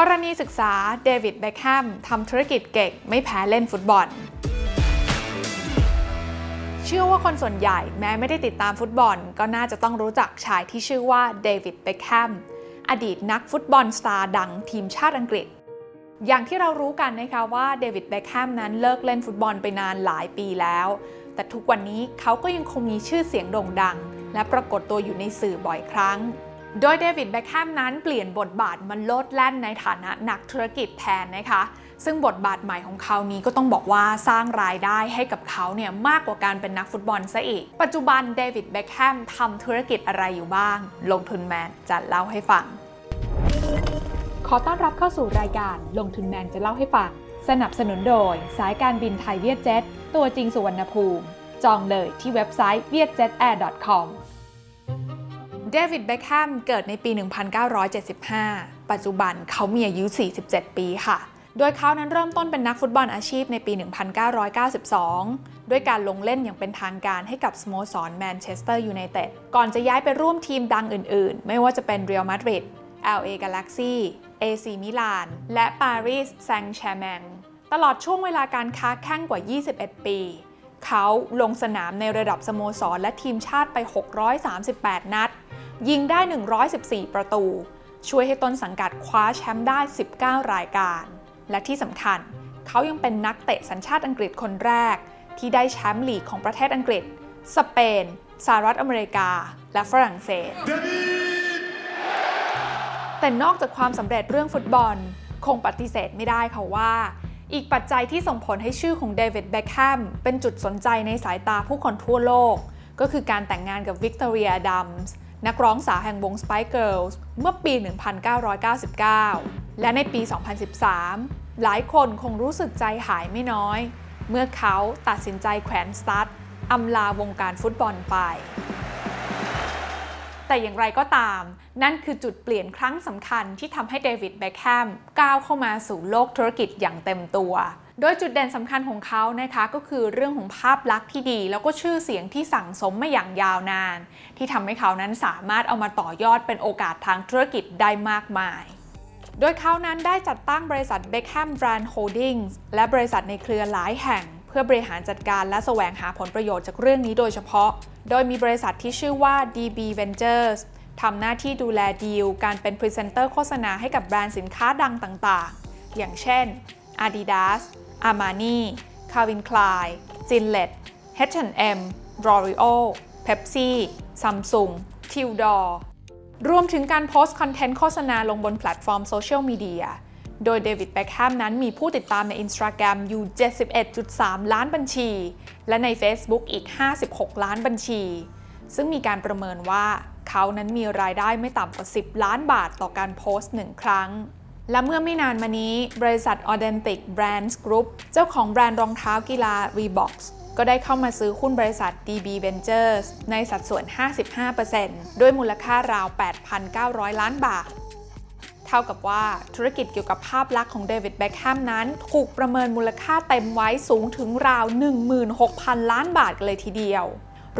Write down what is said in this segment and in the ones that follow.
กรณีศึกษาเดวิดเบคแฮมทำธุรกิจเก่งไม่แพ้เล่นฟุตบอล เชื่อว่าคนส่วนใหญ่แม้ไม่ได้ติดตามฟุตบอล ก็น่าจะต้องรู้จักชายที่ชื่อว่าเดวิดเบคแฮมอดีตนักฟุตบอลสตาร์ดังทีมชาติอังกฤษ อย่างที่เรารู้กันนะคะว่าเดวิดเบคแฮมนั้นเลิกเล่นฟุตบอลไปนานหลายปีแล้ว แต่ทุกวันนี้เขาก็ยังคงมีชื่อเสียงโด่งดัง และปรากฏตัวอยู่ในสื่อบ่อยครั้ง โดยเดวิดเบคแฮมนั้นเปลี่ยนบทบาทมาโลดแล่นในฐานะนักธุรกิจแทนนะคะ ซึ่งบทบาทใหม่ของเขานี้ก็ต้องบอกว่าสร้างรายได้ให้กับเขาเนี่ยมากกว่าการเป็นนักฟุตบอลซะอีก ปัจจุบันเดวิดเบคแฮมทำธุรกิจอะไรอยู่บ้าง ลงทุนแมนจะเล่าให้ฟัง ขอต้อนรับเข้าสู่รายการลงทุนแมนจะเล่าให้ฟัง สนับสนุนโดย สายการบินไทยเวียดเจ็ตตัวจริงสุวรรณภูมิ จองเลยที่เว็บไซต์ vietjetair.com เดวิดเบคแฮมเกิดในปี 1975 ปัจจุบันเขามีอายุ 47 ปีค่ะ โดยเขานั้นเริ่มต้นเป็นนักฟุตบอลอาชีพในปี 1992 ด้วยการลงเล่นอย่างเป็นทางการให้กับสโมสรแมนเชสเตอร์ยูไนเต็ด ก่อนจะย้ายไปร่วมทีมดังอื่นๆ ไม่ว่าจะเป็นเรอัลมาดริด LA Galaxy AC มิลาน และปารีสแซงต์แชร์แมงตลอดช่วงเวลาการค้าแข่งกว่า 21 ปี เขาลงสนามในระดับสโมสรและทีมชาติไป 638 นัด ยิงได้ 114 ประตู ช่วยให้ต้นสังกัดคว้าแชมป์ได้ 19 รายการ และที่สำคัญ เขายังเป็นนักเตะสัญชาติอังกฤษคนแรก ที่ได้แชมป์ลีกของประเทศอังกฤษ สเปน สหรัฐอเมริกา และฝรั่งเศส แต่นอกจากความสำเร็จเรื่องฟุตบอล คงปฏิเสธไม่ได้ค่ะว่าอีกปัจจัยที่ส่งผลให้ชื่อของเดวิด เบคแฮมเป็นจุดสนใจในสายตาผู้คนทั่วโลก ก็คือการแต่งงานกับวิกตอเรีย อดัมส์ นักร้องสาวแห่งวง Spice Girls เมื่อปี 1999 และในปี 2013 หลายคนคงรู้สึกใจหายไม่น้อย เมื่อเขาตัดสินใจแขวนสตั๊ดอำลาวงการฟุตบอลไป แต่อย่างไรก็ตาม นั่นคือจุดเปลี่ยนครั้งสำคัญที่ทำให้เดวิด เบคแฮมก้าวเข้ามาสู่โลกธุรกิจอย่างเต็มตัว โดยจุดเด่นสำคัญของเขานะคะก็คือเรื่องของภาพลักษณ์ที่ดี แล้วก็ชื่อเสียงที่สั่งสมมาอย่างยาวนาน ที่ทำให้เขานั้นสามารถเอามาต่อยอดเป็นโอกาสทางธุรกิจได้มากมาย โดยเขานั้นได้จัดตั้งบริษัท Beckham Brand Holdings และบริษัทในเครือหลายแห่ง เพื่อบริหารจัดการและแสวงหาผลประโยชน์จากเรื่องนี้โดยเฉพาะ โดยมีบริษัทที่ชื่อว่า DB Ventures ทำหน้าที่ดูแลดีล การเป็นพรีเซนเตอร์โฆษณาให้กับแบรนด์สินค้าดังต่างๆ อย่างเช่น Adidas Armani Calvin Klein Gillette H&M L'Oreal Pepsi Samsung Tudor รวมถึงการโพสต์คอนเทนต์โฆษณาลงบนแพลตฟอร์มโซเชียลมีเดีย โดยเดวิดเบคแฮมนั้นมีผู้ติดตามใน Instagram อยู่ 71.3 ล้านบัญชี และใน Facebook อีก 56 ล้านบัญชี ซึ่งมีการประเมินว่าเขานั้นมีรายได้ไม่ต่ำกว่า 10 ล้านบาทต่อการโพสต์หนึ่งครั้ง และเมื่อไม่นานมานี้ บริษัท Authentic Brands Group เจ้าของแบรนด์รองเท้ากีฬา Reebok ก็ได้เข้ามาซื้อหุ้นบริษัท DB Ventures ในสัดส่วน 55%ด้วยมูลค่าราว 8,900 ล้านบาท เท่ากับว่าธุรกิจเกี่ยวกับภาพลักษณ์ของเดวิด เบคแฮมนั้น ถูกประเมินมูลค่าเต็มไว้สูงถึงราว 16,000 ล้านบาทกันเลยทีเดียว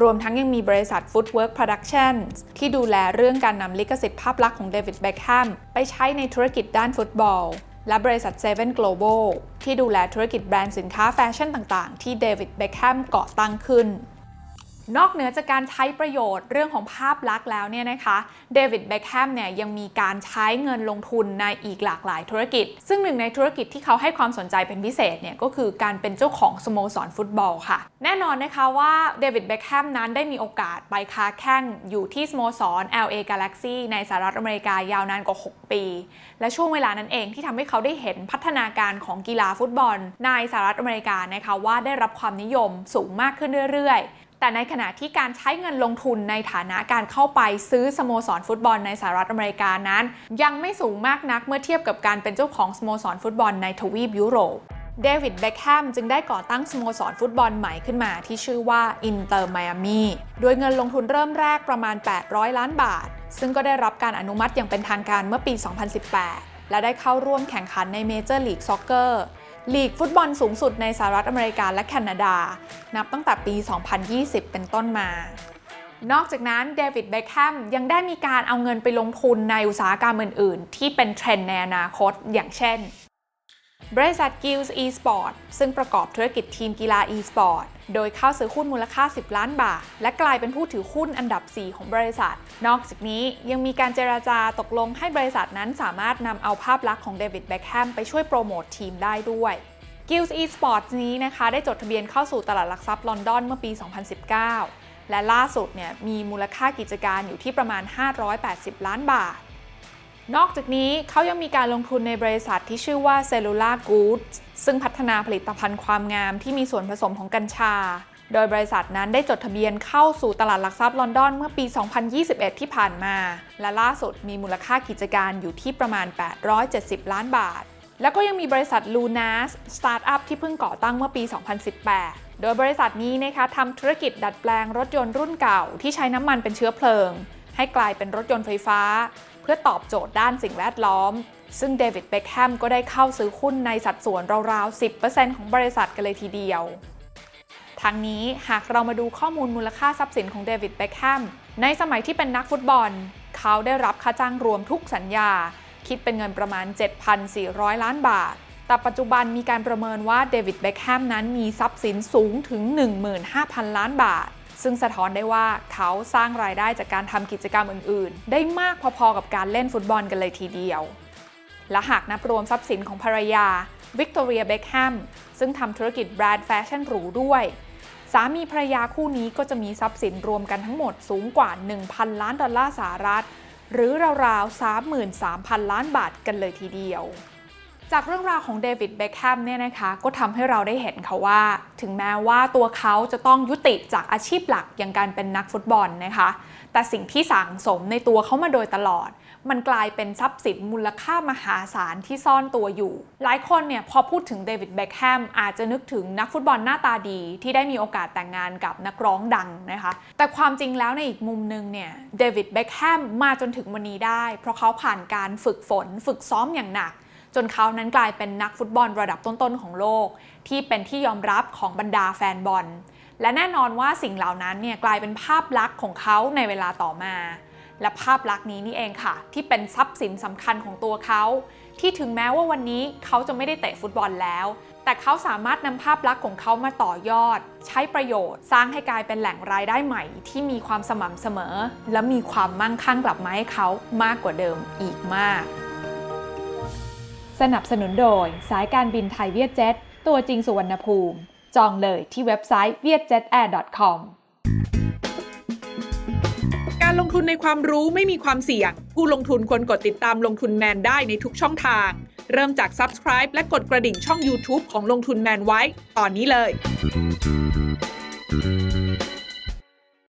รวมทั้งยังมีบริษัท Footwork Productions ที่ดูแลเรื่องการนำลิขสิทธิ์ภาพลักษณ์ของเดวิดเบคแฮมไปใช้ในธุรกิจด้านฟุตบอล และบริษัท Seven Global ที่ดูแลธุรกิจแบรนด์สินค้าแฟชั่นต่าง ๆ ที่เดวิดเบคแฮมก่อตั้งขึ้น นอกเหนือจากการใช้ประโยชน์เรื่องของภาพลักษณ์แล้วเนี่ยนะคะเดวิดเบคแฮมเนี่ยยังมีการใช้เงินลงทุนในอีกหลากหลายธุรกิจ ซึ่งหนึ่งในธุรกิจที่เขาให้ความสนใจเป็นพิเศษเนี่ยก็คือการเป็นเจ้าของสโมสรฟุตบอลค่ะ แน่นอนนะคะว่าเดวิดเบคแฮมนั้นได้มีโอกาสไปค้าแข่งอยู่ที่สโมสร LA Galaxy ในสหรัฐอเมริกายาวนานกว่า 6 ปี และช่วงเวลานั้นเองที่ทำให้เขาได้เห็นพัฒนาการของกีฬาฟุตบอล ในสหรัฐอเมริกานะคะว่าได้รับความนิยมสูงมากขึ้นเรื่อย แต่ในขณะที่การใช้เงินลงทุนในฐานะการเข้าไปซื้อสโมสรฟุตบอลในสหรัฐอเมริกานั้น ยังไม่สูงมากนักเมื่อเทียบกับการเป็นเจ้าของสโมสรฟุตบอลในทวีปยุโรปเดวิดเบคแฮมจึงได้ก่อตั้งสโมสรฟุตบอลใหม่ขึ้นมาที่ชื่อว่าอินเตอร์ไมอามีโดยเงินลงทุนเริ่มแรกประมาณ 800 ล้านบาท ซึ่งก็ได้รับการอนุมัติอย่างเป็นทางการเมื่อปี 2018 และได้เข้าร่วมแข่งขันในเมเจอร์ลีกซ็อกเกอร์ ลีกฟุตบอลสูงสุดในสหรัฐอเมริกาและแคนาดา นับตั้งแต่ปี 2020 เป็นต้นมา นอกจากนั้นเดวิดเบคแฮมยังได้มีการเอาเงินไปลงทุนในอุตสาหกรรมอื่น ๆ ที่เป็นเทรนด์ในอนาคตอย่างเช่น บริษัท Gills Esport ซึ่งประกอบธุรกิจทีมกีฬา e-sport โดยเข้าซื้อหุ้นมูลค่า 10 ล้านบาท และกลายเป็นผู้ถือหุ้นอันดับ 4 ของบริษัท นอกจากนี้ยังมีการเจราจาตกลงให้บริษัทนั้นสามารถนำเอาภาพลักษณ์ของเดวิดเบคแฮมไปช่วยโปรโมททีมได้ด้วย Gills Esports นี้นะคะได้จดทะเบียนเข้าสู่ตลาดหลักทรัพย์ลอนดอนเมื่อปี 2019 และล่าสุดเนี่ยมีมูลค่ากิจการอยู่ที่ประมาณ 580 ล้านบาท นอกจากนี้เขายังมีการลงทุนในบริษัทที่ชื่อว่า Cellular Goods ซึ่งพัฒนาผลิตภัณฑ์ความงามที่มีส่วนผสมของกัญชา โดยบริษัทนั้นได้จดทะเบียนเข้าสู่ตลาดหลักทรัพย์ลอนดอนเมื่อปี 2021 ที่ผ่านมา และล่าสุดมีมูลค่ากิจการอยู่ที่ประมาณ 870 ล้านบาท แล้วก็ยังมีบริษัท Lunas สตาร์ทอัพที่เพิ่งก่อตั้งเมื่อปี 2018โดยบริษัทนี้นะคะทำธุรกิจดัดแปลงรถยนต์รุ่นเก่าที่ใช้น้ำมันเป็นเชื้อเพลิง ให้กลายเป็นรถยนต์ไฟฟ้า พื่อตอบโจทย์ด้านสิ่งแวดล้อม ซึ่งเดวิดเบคแฮมก็ได้เข้าซื้อหุ้นในสัดส่วนราวๆ 10%ของบริษัทกันเลยทีเดียว ทั้งนี้หากเรามาดูข้อมูลมูลค่าทรัพย์สินของเดวิดเบคแฮมในสมัยที่เป็นนักฟุตบอล เขาได้รับค่าจ้างรวมทุกสัญญา คิดเป็นเงินประมาณ 7,400 ล้านบาท แต่ปัจจุบันมีการประเมินว่าเดวิดเบคแฮมนั้นมีทรัพย์สินสูงถึง 15,000 ล้านบาท ซึ่งสะท้อนได้ว่าเขาสร้างรายได้จากการทำกิจกรรมอื่นๆ ได้มากพอๆกับการเล่นฟุตบอลกันเลยทีเดียว และหากนับรวมทรัพย์สินของภรรยาวิกตอเรียเบคแฮมซึ่งทำธุรกิจแบรนด์แฟชั่นหรูด้วย สามีภรรยาคู่นี้ก็จะมีทรัพย์สินรวมกันทั้งหมดสูงกว่า 1,000 ล้านดอลลาร์สหรัฐ หรือราวๆ 33,000 ล้านบาทกันเลยทีเดียว จากเรื่องราวของเดวิดเบคแฮมเนี่ยนะคะก็ทำให้เราได้เห็นค่ะว่า ถึงแม้ว่าตัวเขาจะต้องยุติจากอาชีพหลักอย่างการเป็นนักฟุตบอลนะคะ แต่สิ่งที่สั่งสมในตัวเขามาโดยตลอด มันกลายเป็นทรัพย์สินมูลค่ามหาศาลที่ซ่อนตัวอยู่ หลายคนเนี่ยพอพูดถึงเดวิดเบคแฮมอาจจะนึกถึงนักฟุตบอลหน้าตาดีที่ได้มีโอกาสแต่งงานกับนักร้องดังนะคะ แต่ความจริงแล้วในอีกมุมหนึงเนี่ยเดวิดเบคแฮมมาจนถึงวันนี้ได้ เพราะเขาผ่านการฝึกฝนฝึกซ้อมอย่างหนัก จนเขานั้นกลายเป็นนักฟุตบอลระดับต้นๆของโลก ที่เป็นที่ยอมรับของบรรดาแฟนบอล และแน่นอนว่าสิ่งเหล่านั้นเนี่ยกลายเป็นภาพลักษณ์ของเขาในเวลาต่อมา และภาพลักษณ์นี้นี่เองค่ะ ที่เป็นทรัพย์สินสำคัญของตัวเขา ที่ถึงแม้ว่าวันนี้เขาจะไม่ได้เตะฟุตบอลแล้วแต่เขาสามารถนำภาพลักษณ์ของเขามาต่อยอด ใช้ประโยชน์ สร้างให้กลายเป็นแหล่งรายได้ใหม่ ที่มีความสม่ำเสมอ และมีความมั่งคั่งกลับมาให้เขามากกว่าเดิมอีกมาก สนับสนุนโดยสายการบินไทยเวียดเจ็ตตัวจริงสุวรรณภูมิ จองเลยที่เว็บไซต์ vietjetair.com การลงทุนในความรู้ไม่มีความเสี่ยง ผู้ลงทุนควรกดติดตามลงทุนแมนได้ในทุกช่องทาง เริ่มจาก Subscribe และกดกระดิ่งช่อง YouTube ของลงทุนแมนไว้ ตอนนี้เลย